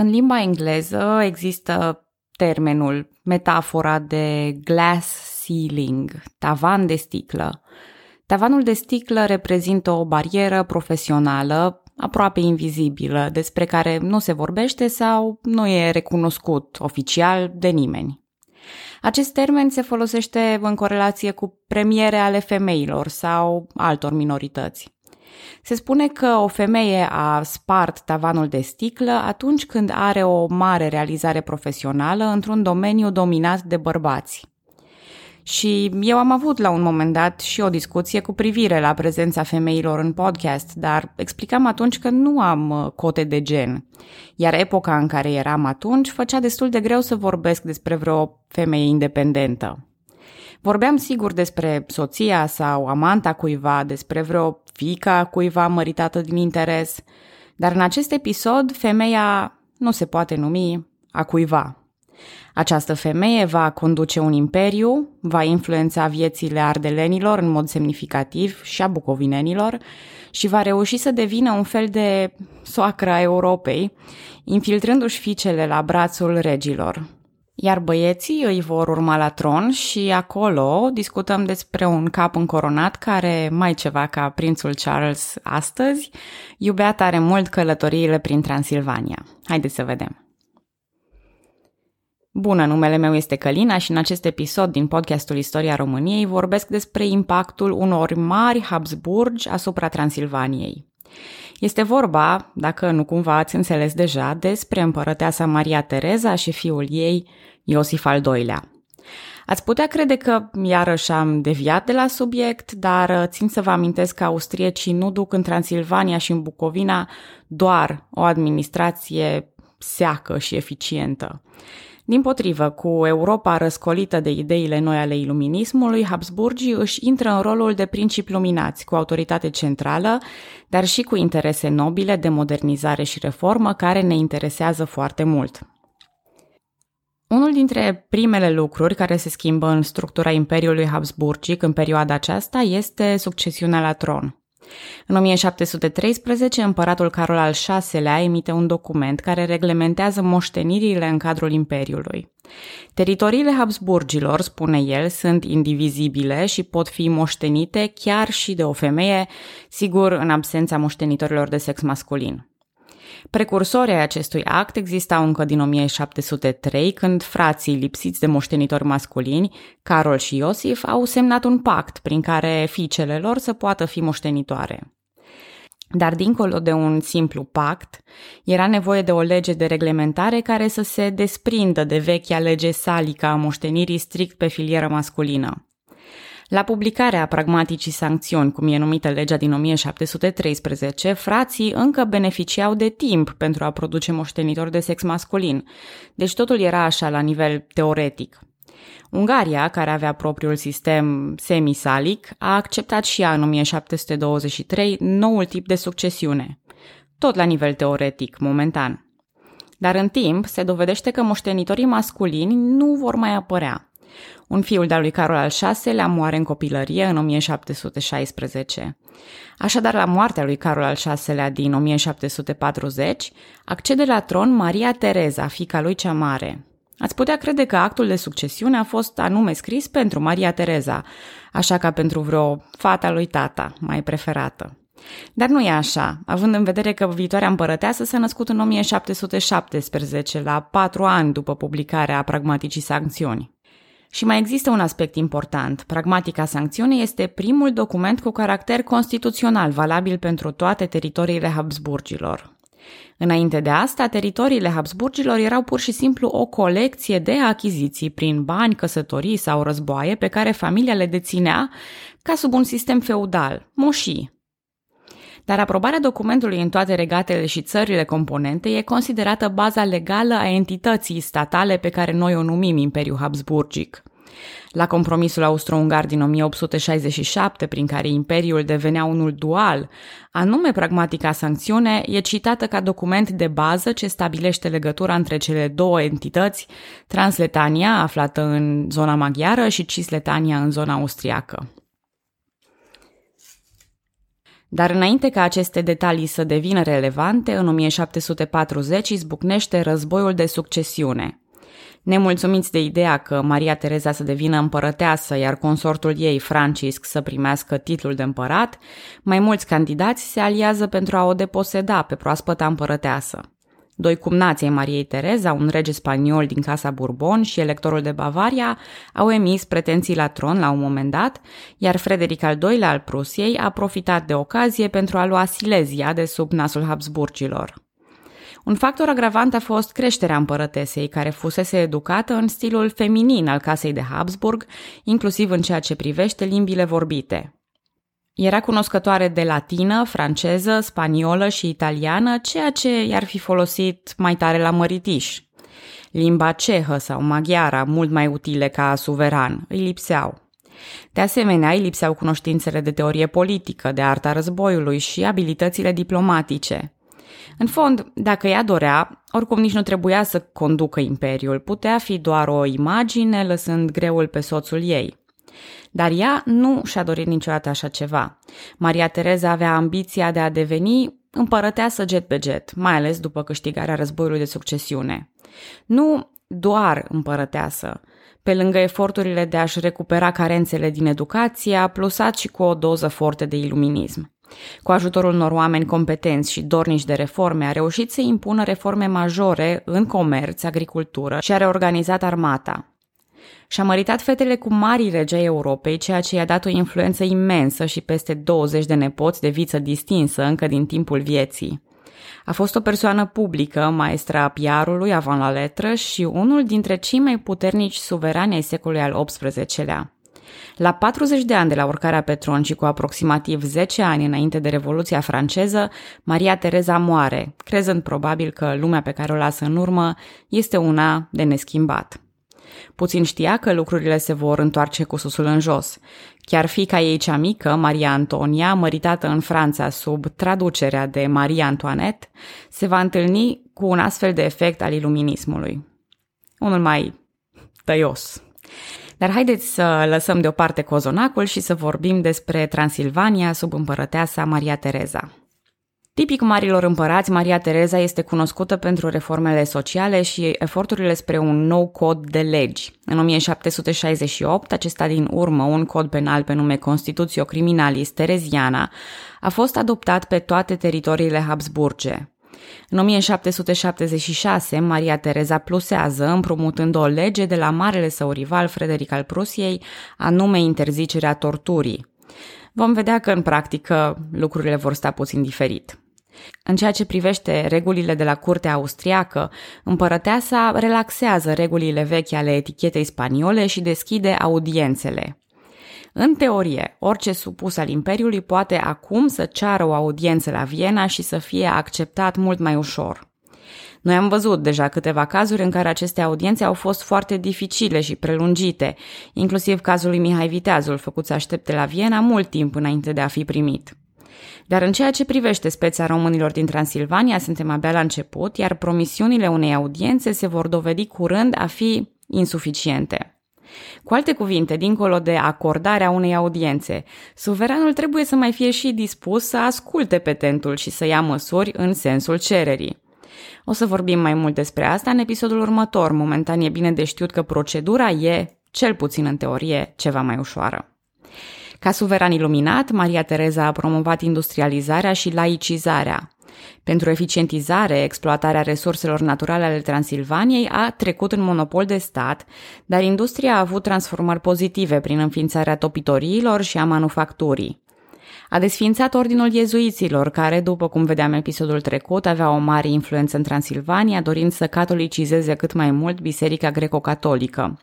În limba engleză există termenul, metafora de glass ceiling, tavan de sticlă. Tavanul de sticlă reprezintă o barieră profesională aproape invizibilă, despre care nu se vorbește sau nu e recunoscut oficial de nimeni. Acest termen se folosește în corelație cu premiere ale femeilor sau altor minorități. Se spune că o femeie a spart tavanul de sticlă atunci când are o mare realizare profesională într-un domeniu dominat de bărbați. Și eu am avut la un moment dat și o discuție cu privire la prezența femeilor în podcast, dar explicam atunci că nu am uh, cote de gen. Iar epoca în care eram atunci făcea destul de greu să vorbesc despre vreo femeie independentă. Vorbeam sigur despre soția sau amanta cuiva, despre vreo fica cuiva măritată din interes, dar în acest episod femeia nu se poate numi a cuiva. Această femeie va conduce un imperiu, va influența viețile ardelenilor în mod semnificativ și a bucovinenilor și va reuși să devină un fel de soacră a Europei, infiltrându-și fiicele la brațul regilor. Iar băieții îi vor urma la tron și acolo discutăm despre un cap încoronat care, mai ceva ca prințul Charles astăzi, iubea tare mult călătoriile prin Transilvania. Haideți să vedem! Bună, numele meu este Călina și în acest episod din podcastul Istoria României vorbesc despre impactul unor mari Habsburgi asupra Transilvaniei. Este vorba, dacă nu cumva ați înțeles deja, despre împărăteasa Maria Tereza și fiul ei, Iosif al II-lea. Ați putea crede că iarăși am deviat de la subiect, dar țin să vă amintesc că austriecii nu duc în Transilvania și în Bucovina doar o administrație seacă și eficientă. Din potrivă, cu Europa răscolită de ideile noi ale iluminismului, Habsburgii își intră în rolul de principi luminați, cu autoritate centrală, dar și cu interese nobile de modernizare și reformă care ne interesează foarte mult. Unul dintre primele lucruri care se schimbă în structura Imperiului Habsburgic în perioada aceasta este succesiunea la tron. În 1713, împăratul Carol al VI-lea emite un document care reglementează moștenirile în cadrul Imperiului. Teritoriile Habsburgilor, spune el, sunt indivizibile și pot fi moștenite chiar și de o femeie, sigur în absența moștenitorilor de sex masculin. Precursorii acestui act existau încă din 1703, când frații lipsiți de moștenitori masculini, Carol și Iosif, au semnat un pact prin care fiicele lor să poată fi moștenitoare. Dar dincolo de un simplu pact, era nevoie de o lege de reglementare care să se desprindă de vechea lege salică a moștenirii strict pe filieră masculină. La publicarea pragmaticii sancțiuni, cum e numită legea din 1713, frații încă beneficiau de timp pentru a produce moștenitori de sex masculin, deci totul era așa la nivel teoretic. Ungaria, care avea propriul sistem semisalic, a acceptat și ea în 1723 noul tip de succesiune, tot la nivel teoretic, momentan. Dar în timp se dovedește că moștenitorii masculini nu vor mai apărea. Un fiul de-al lui Carol al VI-lea moare în copilărie în 1716. Așadar, la moartea lui Carol al VI-lea din 1740, accede la tron Maria Tereza, fica lui cea mare. Ați putea crede că actul de succesiune a fost anume scris pentru Maria Tereza, așa ca pentru vreo fata lui tata, mai preferată. Dar nu e așa, având în vedere că viitoarea împărăteasă s-a născut în 1717, la patru ani după publicarea pragmaticii sancțiuni. Și mai există un aspect important. Pragmatica sancțiune este primul document cu caracter constituțional valabil pentru toate teritoriile Habsburgilor. Înainte de asta, teritoriile Habsburgilor erau pur și simplu o colecție de achiziții prin bani, căsătorii sau războaie pe care familia le deținea ca sub un sistem feudal, moșii, dar aprobarea documentului în toate regatele și țările componente e considerată baza legală a entității statale pe care noi o numim Imperiul Habsburgic. La compromisul austro-ungar din 1867, prin care imperiul devenea unul dual, anume pragmatica sancțiune, e citată ca document de bază ce stabilește legătura între cele două entități, Transletania, aflată în zona maghiară, și Cisletania, în zona austriacă. Dar înainte ca aceste detalii să devină relevante, în 1740 izbucnește războiul de succesiune. Nemulțumiți de ideea că Maria Tereza să devină împărăteasă, iar consortul ei, Francisc, să primească titlul de împărat, mai mulți candidați se aliază pentru a o deposeda pe proaspăta împărăteasă. Doi cumnați ai Mariei Tereza, un rege spaniol din Casa Bourbon și electorul de Bavaria, au emis pretenții la tron la un moment dat, iar Frederic al II-lea al Prusiei a profitat de ocazie pentru a lua Silezia de sub nasul Habsburgilor. Un factor agravant a fost creșterea împărătesei, care fusese educată în stilul feminin al casei de Habsburg, inclusiv în ceea ce privește limbile vorbite. Era cunoscătoare de latină, franceză, spaniolă și italiană, ceea ce i-ar fi folosit mai tare la măritiș. Limba cehă sau maghiara, mult mai utile ca suveran, îi lipseau. De asemenea, îi lipseau cunoștințele de teorie politică, de arta războiului și abilitățile diplomatice. În fond, dacă ea dorea, oricum nici nu trebuia să conducă imperiul, putea fi doar o imagine, lăsând greul pe soțul ei. Dar ea nu și-a dorit niciodată așa ceva. Maria Tereza avea ambiția de a deveni împărăteasă jet pe jet, mai ales după câștigarea războiului de succesiune. Nu doar împărăteasă, pe lângă eforturile de a-și recupera carențele din educație, a plusat și cu o doză forte de iluminism. Cu ajutorul unor oameni competenți și dornici de reforme, a reușit să impună reforme majore în comerț, agricultură și a reorganizat armata. Și-a măritat fetele cu mari regei Europei, ceea ce i-a dat o influență imensă și peste 20 de nepoți de viță distinsă încă din timpul vieții. A fost o persoană publică, maestra a piarului avant la letră și unul dintre cei mai puternici suverani ai secolului al XVIII-lea. La 40 de ani de la urcarea pe tron și cu aproximativ 10 ani înainte de Revoluția franceză, Maria Tereza moare, crezând probabil că lumea pe care o lasă în urmă este una de neschimbat. Puțin știa că lucrurile se vor întoarce cu susul în jos. Chiar fica ei cea mică, Maria Antonia, măritată în Franța sub traducerea de Maria Antoinette, se va întâlni cu un astfel de efect al iluminismului. Unul mai tăios. Dar haideți să lăsăm deoparte cozonacul și să vorbim despre Transilvania sub împărăteasa Maria Tereza. Tipic marilor împărați, Maria Tereza este cunoscută pentru reformele sociale și eforturile spre un nou cod de legi. În 1768, acesta din urmă, un cod penal pe nume Constitutio Criminalis Tereziana, a fost adoptat pe toate teritoriile Habsburge. În 1776, Maria Tereza plusează, împrumutând o lege de la marele său rival Frederic al Prusiei, anume interzicerea torturii. Vom vedea că, în practică, lucrurile vor sta puțin diferit. În ceea ce privește regulile de la curtea austriacă, împărăteasa relaxează regulile vechi ale etichetei spaniole și deschide audiențele. În teorie, orice supus al Imperiului poate acum să ceară o audiență la Viena și să fie acceptat mult mai ușor. Noi am văzut deja câteva cazuri în care aceste audiențe au fost foarte dificile și prelungite, inclusiv cazul lui Mihai Viteazul, făcut să aștepte la Viena mult timp înainte de a fi primit. Dar în ceea ce privește speța românilor din Transilvania, suntem abia la început, iar promisiunile unei audiențe se vor dovedi curând a fi insuficiente. Cu alte cuvinte, dincolo de acordarea unei audiențe, suveranul trebuie să mai fie și dispus să asculte petentul și să ia măsuri în sensul cererii. O să vorbim mai mult despre asta în episodul următor. Momentan e bine de știut că procedura e, cel puțin în teorie, ceva mai ușoară. Ca suveran iluminat, Maria Tereza a promovat industrializarea și laicizarea. Pentru eficientizare, exploatarea resurselor naturale ale Transilvaniei a trecut în monopol de stat, dar industria a avut transformări pozitive prin înființarea topitoriilor și a manufacturii. A desființat ordinul iezuiților, care, după cum vedeam episodul trecut, avea o mare influență în Transilvania, dorind să catolicizeze cât mai mult biserica greco-catolică.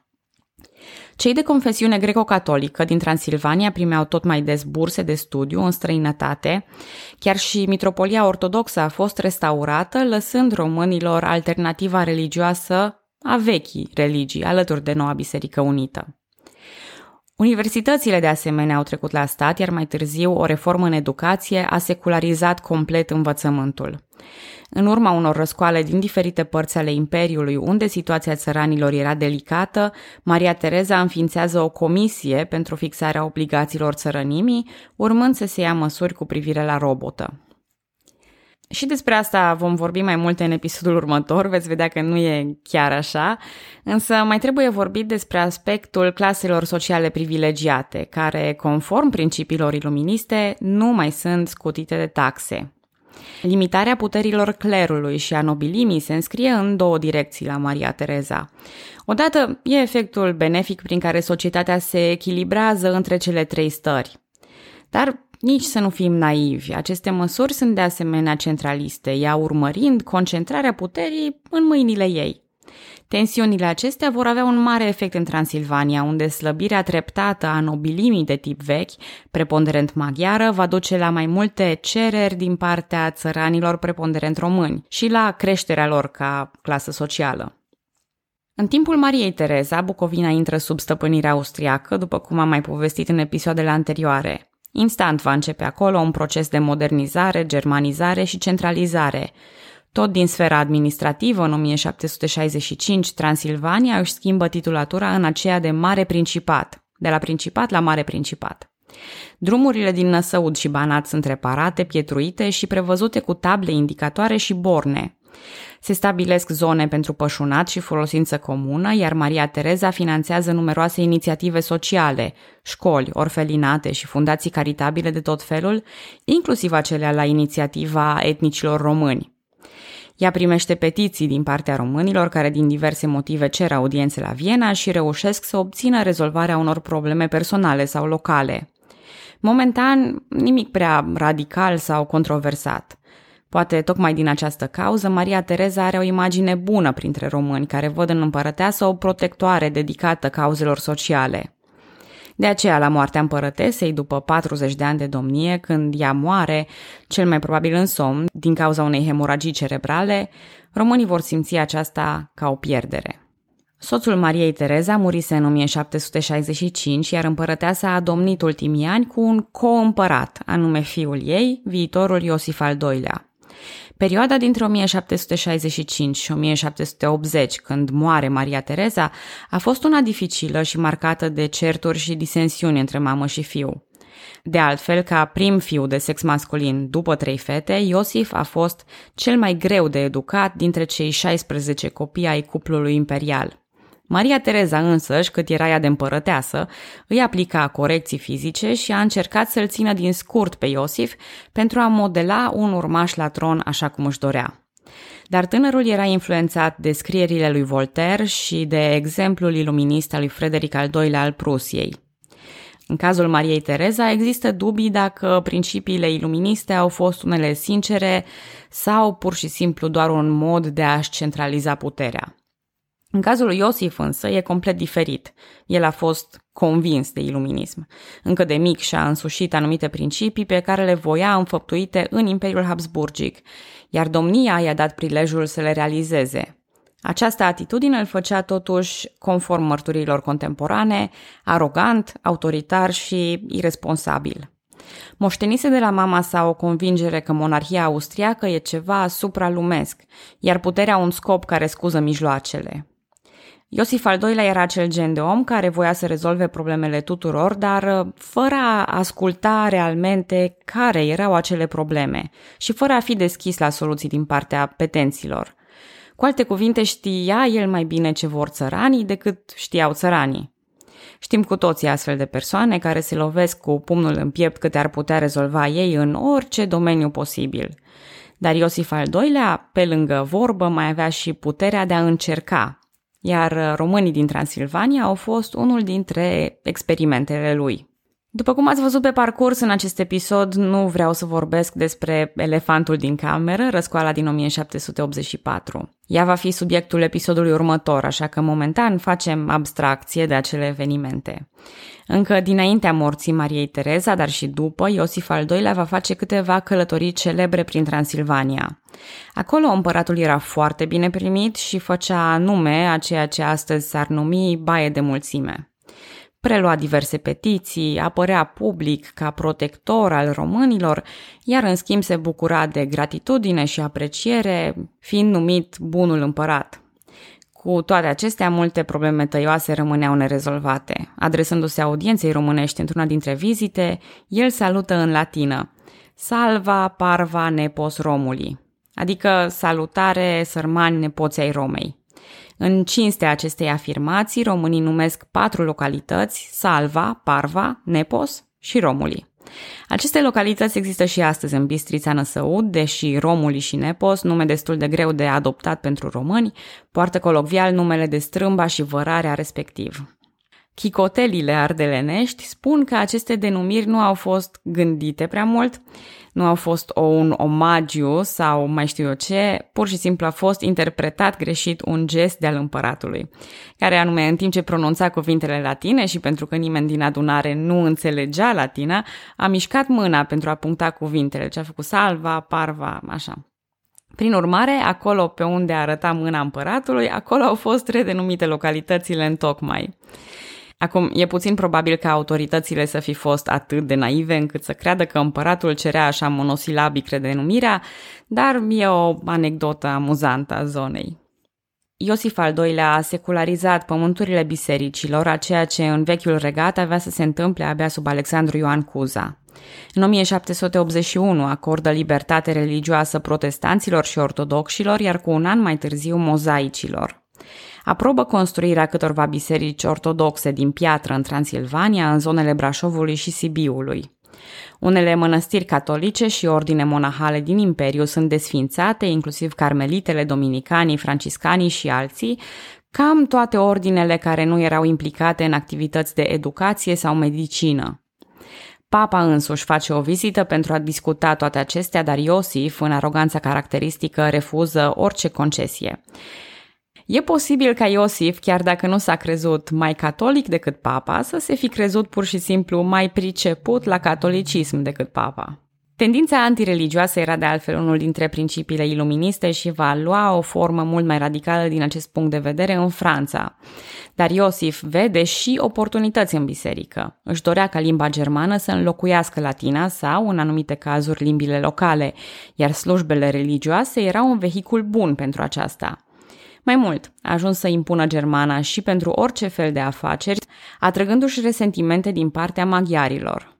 Cei de confesiune greco-catolică din Transilvania primeau tot mai des burse de studiu în străinătate, chiar și mitropolia ortodoxă a fost restaurată, lăsând românilor alternativa religioasă a vechii religii, alături de noua Biserică Unită. Universitățile de asemenea au trecut la stat, iar mai târziu o reformă în educație a secularizat complet învățământul. În urma unor răscoale din diferite părți ale Imperiului, unde situația țăranilor era delicată, Maria Tereza înființează o comisie pentru fixarea obligațiilor țărănimii, urmând să se ia măsuri cu privire la robotă. Și despre asta vom vorbi mai multe în episodul următor, veți vedea că nu e chiar așa, însă mai trebuie vorbit despre aspectul claselor sociale privilegiate, care, conform principiilor iluministe, nu mai sunt scutite de taxe. Limitarea puterilor clerului și a nobilimii se înscrie în două direcții la Maria Tereza. Odată e efectul benefic prin care societatea se echilibrează între cele trei stări. Dar nici să nu fim naivi, aceste măsuri sunt de asemenea centraliste, ea urmărind concentrarea puterii în mâinile ei. Tensiunile acestea vor avea un mare efect în Transilvania, unde slăbirea treptată a nobilimii de tip vechi, preponderent maghiară, va duce la mai multe cereri din partea țăranilor preponderent români și la creșterea lor ca clasă socială. În timpul Mariei Tereza, Bucovina intră sub stăpânirea austriacă, după cum am mai povestit în episoadele anterioare. Instant va începe acolo un proces de modernizare, germanizare și centralizare. Tot din sfera administrativă, în 1765, Transilvania își schimbă titulatura în aceea de Mare Principat, de la Principat la Mare Principat. Drumurile din Năsăud și Banat sunt reparate, pietruite și prevăzute cu table indicatoare și borne. Se stabilesc zone pentru pășunat și folosință comună, iar Maria Tereza finanțează numeroase inițiative sociale, școli, orfelinate și fundații caritabile de tot felul, inclusiv acelea la inițiativa etnicilor români. Ea primește petiții din partea românilor care din diverse motive cer audiențe la Viena și reușesc să obțină rezolvarea unor probleme personale sau locale. Momentan, nimic prea radical sau controversat – Poate tocmai din această cauză, Maria Tereza are o imagine bună printre români care văd în împărăteasă o protectoare dedicată cauzelor sociale. De aceea, la moartea împărătesei, după 40 de ani de domnie, când ea moare, cel mai probabil în somn, din cauza unei hemoragii cerebrale, românii vor simți aceasta ca o pierdere. Soțul Mariei Tereza murise în 1765, iar împărăteasa a domnit ultimii ani cu un co-împărat, anume fiul ei, viitorul Iosif al II-lea. Perioada dintre 1765 și 1780, când moare Maria Tereza, a fost una dificilă și marcată de certuri și disensiuni între mamă și fiu. De altfel, ca prim fiu de sex masculin după trei fete, Iosif a fost cel mai greu de educat dintre cei 16 copii ai cuplului imperial. Maria Tereza însăși, cât era ea de împărăteasă, îi aplica corecții fizice și a încercat să-l țină din scurt pe Iosif pentru a modela un urmaș la tron așa cum își dorea. Dar tânărul era influențat de scrierile lui Voltaire și de exemplul iluminist al lui Frederic al II-lea al Prusiei. În cazul Mariei Tereza există dubii dacă principiile iluministe au fost unele sincere sau pur și simplu doar un mod de a-și centraliza puterea. În cazul lui Iosif însă e complet diferit. El a fost convins de iluminism. Încă de mic și-a însușit anumite principii pe care le voia înfăptuite în Imperiul Habsburgic, iar domnia i-a dat prilejul să le realizeze. Această atitudine îl făcea totuși, conform mărturilor contemporane, arogant, autoritar și irresponsabil. Moștenise de la mama sa o convingere că monarhia austriacă e ceva supralumesc, iar puterea un scop care scuză mijloacele. Iosif al II-lea era acel gen de om care voia să rezolve problemele tuturor, dar uh, fără a asculta realmente care erau acele probleme și fără a fi deschis la soluții din partea petenților. Cu alte cuvinte, știa el mai bine ce vor țăranii decât știau țăranii. Știm cu toții astfel de persoane care se lovesc cu pumnul în piept câte ar putea rezolva ei în orice domeniu posibil. Dar Iosif al II-lea, pe lângă vorbă, mai avea și puterea de a încerca, iar uh, românii din Transilvania au fost unul dintre experimentele lui. După cum ați văzut pe parcurs în acest episod, nu vreau să vorbesc despre elefantul din cameră, răscoala din 1784. Ea va fi subiectul episodului următor, așa că momentan facem abstracție de acele evenimente. Încă dinaintea morții Mariei Tereza, dar și după, Iosif al II-lea va face câteva călătorii celebre prin Transilvania. Acolo împăratul era foarte bine primit și făcea nume a ceea ce astăzi s-ar numi baie de mulțime. prelua diverse petiții, apărea public ca protector al românilor, iar în schimb se bucura de gratitudine și apreciere, fiind numit bunul împărat. Cu toate acestea, multe probleme tăioase rămâneau nerezolvate. Adresându-se audienței românești într-una dintre vizite, el salută în latină Salva parva nepos Romuli, adică salutare sărmani nepoții ai Romei. În cinstea acestei afirmații, românii numesc patru localități, Salva, Parva, Nepos și Romuli. Aceste localități există și astăzi în Bistrița Năsăud, deși Romuli și Nepos, nume destul de greu de adoptat pentru români, poartă colocvial numele de strâmba și vărarea respectiv. Chicotelile ardelenești spun că aceste denumiri nu au fost gândite prea mult, nu au fost o, un omagiu sau mai știu eu ce, pur și simplu a fost interpretat greșit un gest de-al împăratului, care anume în timp ce pronunța cuvintele latine și pentru că nimeni din adunare nu înțelegea latina, a mișcat mâna pentru a puncta cuvintele, ce a făcut salva, parva, așa. Prin urmare, acolo pe unde arăta mâna împăratului, acolo au fost redenumite localitățile în tocmai. Acum, e puțin probabil ca autoritățile să fi fost atât de naive încât să creadă că împăratul cerea așa monosilabic redenumirea, dar e o anecdotă amuzantă a zonei. Iosif al II-lea a secularizat pământurile bisericilor, a ceea ce în vechiul regat avea să se întâmple abia sub Alexandru Ioan Cuza. În 1781 acordă libertate religioasă protestanților și ortodoxilor, iar cu un an mai târziu mozaicilor aprobă construirea câtorva biserici ortodoxe din piatră în Transilvania, în zonele Brașovului și Sibiului. Unele mănăstiri catolice și ordine monahale din Imperiu sunt desfințate, inclusiv carmelitele, dominicanii, franciscanii și alții, cam toate ordinele care nu erau implicate în activități de educație sau medicină. Papa însuși face o vizită pentru a discuta toate acestea, dar Iosif, în aroganța caracteristică, refuză orice concesie. E posibil ca Iosif, chiar dacă nu s-a crezut mai catolic decât papa, să se fi crezut pur și simplu mai priceput la catolicism decât papa. Tendința antireligioasă era de altfel unul dintre principiile iluministe și va lua o formă mult mai radicală din acest punct de vedere în Franța. Dar Iosif vede și oportunități în biserică. Își dorea ca limba germană să înlocuiască latina sau, în anumite cazuri, limbile locale, iar slujbele religioase erau un vehicul bun pentru aceasta. Mai mult, a ajuns să impună germana și pentru orice fel de afaceri, atrăgându-și resentimente din partea maghiarilor.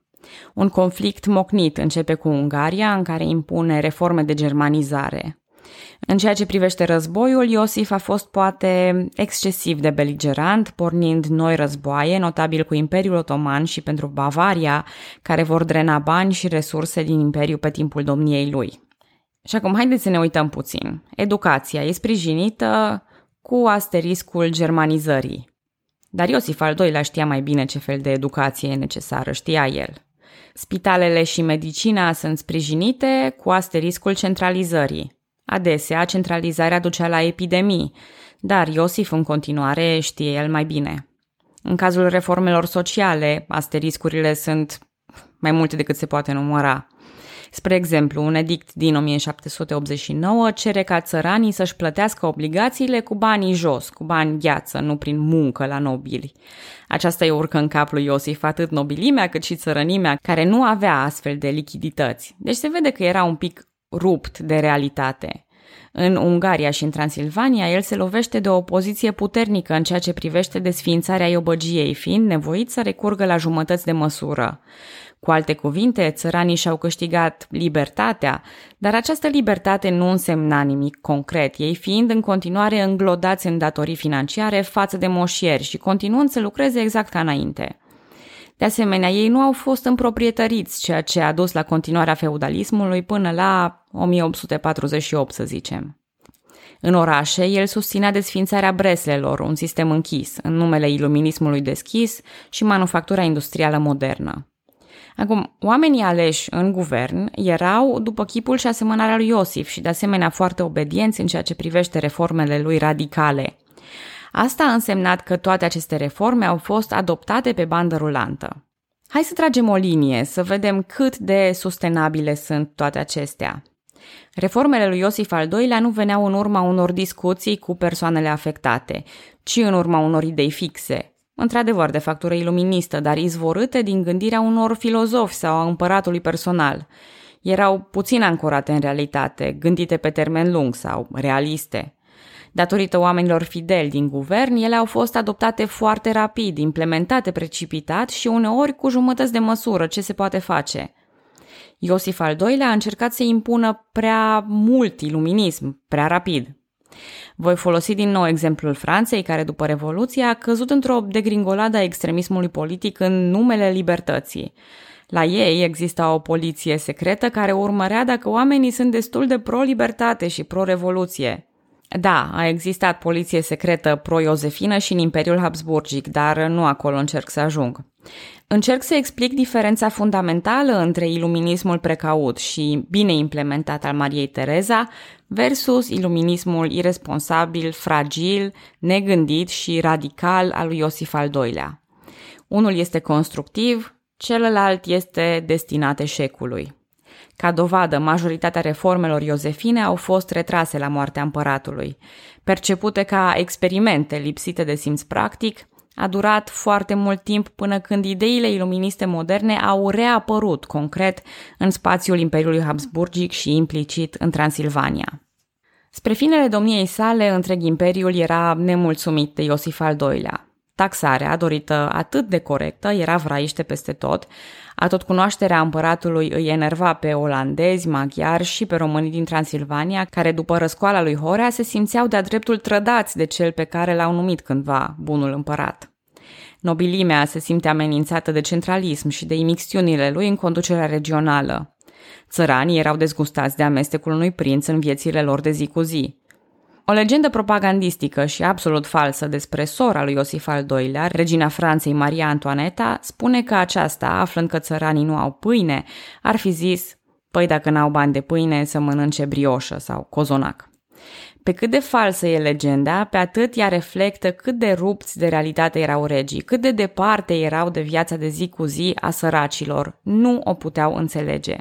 Un conflict mocnit începe cu Ungaria, în care impune reforme de germanizare. În ceea ce privește războiul, Iosif a fost poate excesiv de beligerant, pornind noi războaie, notabil cu Imperiul Otoman și pentru Bavaria, care vor drena bani și resurse din Imperiu pe timpul domniei lui. Și acum haideți să ne uităm puțin. Educația e sprijinită cu asteriscul germanizării. Dar Iosif al II-lea știa mai bine ce fel de educație e necesară, știa el. Spitalele și medicina sunt sprijinite cu asteriscul centralizării. Adesea, centralizarea ducea la epidemii, dar Iosif în continuare știe el mai bine. În cazul reformelor sociale, asteriscurile sunt mai multe decât se poate număra. Spre exemplu, un edict din 1789 cere ca țăranii să-și plătească obligațiile cu banii jos, cu bani gheață, nu prin muncă la nobili. Aceasta îi urcă în cap lui Iosif atât nobilimea cât și țărănimea, care nu avea astfel de lichidități. Deci se vede că era un pic rupt de realitate. În Ungaria și în Transilvania, el se lovește de o opoziție puternică în ceea ce privește desființarea iobăgiei, fiind nevoit să recurgă la jumătăți de măsură. Cu alte cuvinte, țăranii și-au câștigat libertatea, dar această libertate nu însemna nimic concret, ei fiind în continuare înglodați în datorii financiare față de moșieri și continuând să lucreze exact ca înainte. De asemenea, ei nu au fost împroprietăriți, ceea ce a dus la continuarea feudalismului până la 1848, să zicem. În orașe, el susținea desfințarea breslelor, un sistem închis, în numele iluminismului deschis și manufactura industrială modernă. Acum, oamenii aleși în guvern erau după chipul și asemănarea lui Iosif și de asemenea foarte obedienți în ceea ce privește reformele lui radicale. Asta a însemnat că toate aceste reforme au fost adoptate pe bandă rulantă. Hai să tragem o linie, să vedem cât de sustenabile sunt toate acestea. Reformele lui Iosif al II-lea nu veneau în urma unor discuții cu persoanele afectate, ci în urma unor idei fixe, într-adevăr de factură iluministă, dar izvorâte din gândirea unor filozofi sau a împăratului personal. Erau puțin ancorate în realitate, gândite pe termen lung sau realiste. Datorită oamenilor fideli din guvern, ele au fost adoptate foarte rapid, implementate precipitat și uneori cu jumătăți de măsură ce se poate face. Iosif al II-lea a încercat să impună prea mult iluminism, prea rapid. Voi folosi din nou exemplul Franței, care după Revoluție a căzut într-o degringoladă a extremismului politic în numele libertății. La ei exista o poliție secretă care urmărea dacă oamenii sunt destul de pro-libertate și pro-revoluție. Da, a existat poliție secretă pro-Iosefină și în Imperiul Habsburgic, dar nu acolo încerc să ajung. Încerc să explic diferența fundamentală între iluminismul precaut și bine implementat al Mariei Tereza versus iluminismul irresponsabil, fragil, negândit și radical al lui Iosif al II-lea. Unul este constructiv, celălalt este destinat eșecului. Ca dovadă, majoritatea reformelor Iosefine au fost retrase la moartea împăratului. Percepute ca experimente lipsite de simț practic, a durat foarte mult timp până când ideile iluministe moderne au reapărut concret în spațiul Imperiului Habsburgic și implicit în Transilvania. Spre finele domniei sale, întreg imperiul era nemulțumit de Iosif al II-lea. Taxarea, dorită atât de corectă, era vraiște peste tot, Atotcunoașterea împăratului îi enerva pe olandezi, maghiari și pe românii din Transilvania, care după răscoala lui Horea se simțeau de-a dreptul trădați de cel pe care l-au numit cândva bunul împărat. Nobilimea se simte amenințată de centralism și de imixtiunile lui în conducerea regională. Țăranii erau dezgustați de amestecul unui prinț în viețile lor de zi cu zi. O legendă propagandistică și absolut falsă despre sora lui Iosif al II-lea, regina Franței Maria Antoaneta, spune că aceasta, aflând că țăranii nu au pâine, ar fi zis, păi dacă n-au bani de pâine, să mănânce brioșă sau cozonac. Pe cât de falsă e legenda, pe atât ea reflectă cât de rupți de realitate erau regii, cât de departe erau de viața de zi cu zi a săracilor. Nu o puteau înțelege.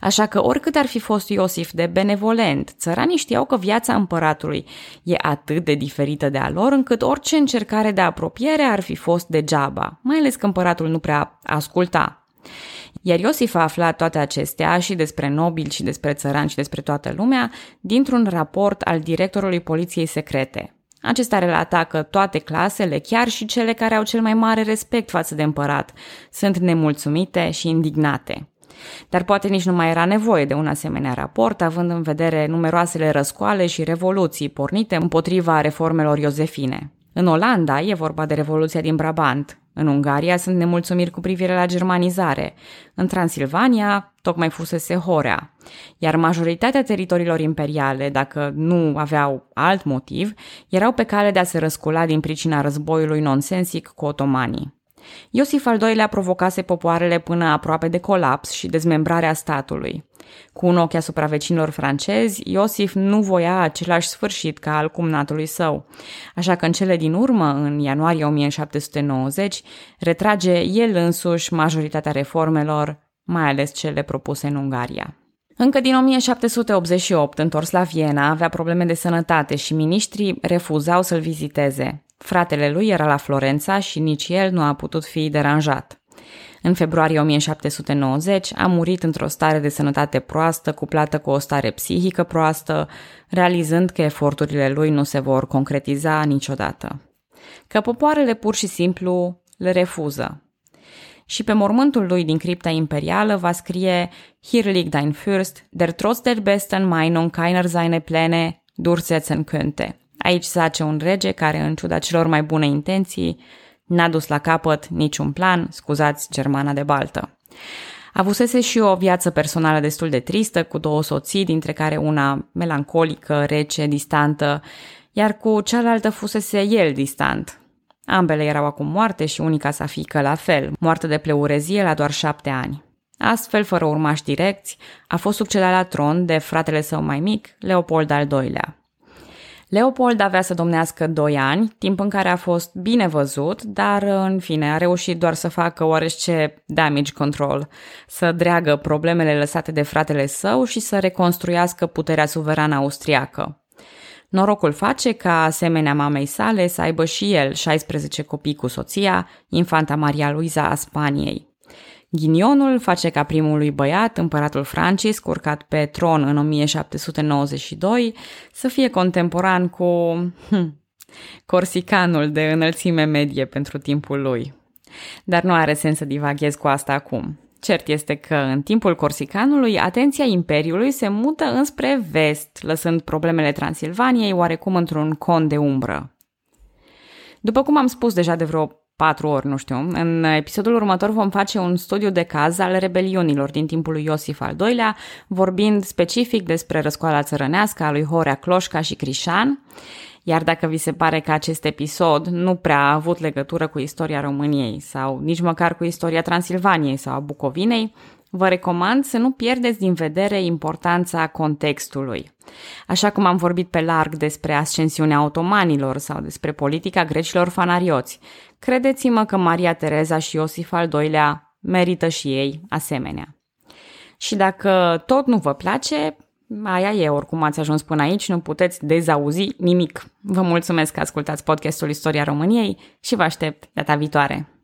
Așa că oricât ar fi fost Iosif de benevolent, țăranii știau că viața împăratului e atât de diferită de a lor încât orice încercare de apropiere ar fi fost degeaba, mai ales că împăratul nu prea asculta. Iar Iosif a aflat toate acestea și despre nobili și despre țărani și despre toată lumea dintr-un raport al directorului poliției secrete. Acesta relata că toate clasele, chiar și cele care au cel mai mare respect față de împărat, sunt nemulțumite și indignate. Dar poate nici nu mai era nevoie de un asemenea raport, având în vedere numeroasele răscoale și revoluții pornite împotriva reformelor iosefine. În Olanda e vorba de Revoluția din Brabant, în Ungaria sunt nemulțumiri cu privire la germanizare. În Transilvania tocmai fusese Horea. Iar majoritatea teritoriilor imperiale, dacă nu aveau alt motiv, erau pe cale de a se răscula din pricina războiului nonsensic cu otomanii. Iosif al II-lea provocase popoarele până aproape de colaps și dezmembrarea statului. Cu un ochi asupra vecinilor francezi, Iosif nu voia același sfârșit ca al cumnatului său, așa că în cele din urmă, în ianuarie 1790, retrage el însuși majoritatea reformelor, mai ales cele propuse în Ungaria. Încă din 1788, întors la Viena, avea probleme de sănătate și miniștrii refuzau să-l viziteze. Fratele lui era la Florența și nici el nu a putut fi deranjat. În februarie 1790 a murit într-o stare de sănătate proastă, cuplată cu o stare psihică proastă, realizând că eforturile lui nu se vor concretiza niciodată. Că popoarele pur și simplu le refuză. Și pe mormântul lui din cripta imperială va scrie Hier liegt dein Fürst, der trotz der besten Meinung keiner seine Pläne durchsetzen könnte. Aici zace un rege care, în ciuda celor mai bune intenții, n-a dus la capăt niciun plan, scuzați germana de baltă. Avusese și o viață personală destul de tristă, cu două soții, dintre care una melancolică, rece, distantă, iar cu cealaltă fusese el distant. Ambele erau acum moarte și unica sa fiică la fel, moartă de pleurezie la doar șapte ani. Astfel, fără urmași direcți, a fost succedat la tron de fratele său mai mic, Leopold al II-lea. Leopold avea să domnească doi ani, timp în care a fost bine văzut, dar în fine a reușit doar să facă oarește damage control, să dreagă problemele lăsate de fratele său și să reconstruiască puterea suverană austriacă. Norocul face ca asemenea mamei sale să aibă și el 16 copii cu soția, infanta Maria Luiza a Spaniei. Ghinionul face ca primul lui băiat, împăratul Francis, urcat pe tron în 1792, să fie contemporan cu hm, corsicanul de înălțime medie pentru timpul lui. Dar nu are sens să divaghez cu asta acum. Cert este că în timpul Corsicanului atenția Imperiului se mută înspre vest, lăsând problemele Transilvaniei oarecum într-un con de umbră. După cum am spus deja de vreo patru ori, nu știu, în episodul următor vom face un studiu de caz al rebeliunilor din timpul lui Iosif al II-lea, vorbind specific despre răscoala țărănească a lui Horea Cloșca și Crișan, iar dacă vi se pare că acest episod nu prea a avut legătură cu istoria României sau nici măcar cu istoria Transilvaniei sau a Bucovinei, vă recomand să nu pierdeți din vedere importanța contextului. Așa cum am vorbit pe larg despre ascensiunea otomanilor sau despre politica grecilor fanarioți, credeți-mă că Maria Tereza și Iosif al II-lea merită și ei asemenea. Și dacă tot nu vă place, Aia e, oricum ați ajuns până aici, nu puteți dezauzi nimic. Vă mulțumesc că ascultați podcastul Istoria României și vă aștept data viitoare.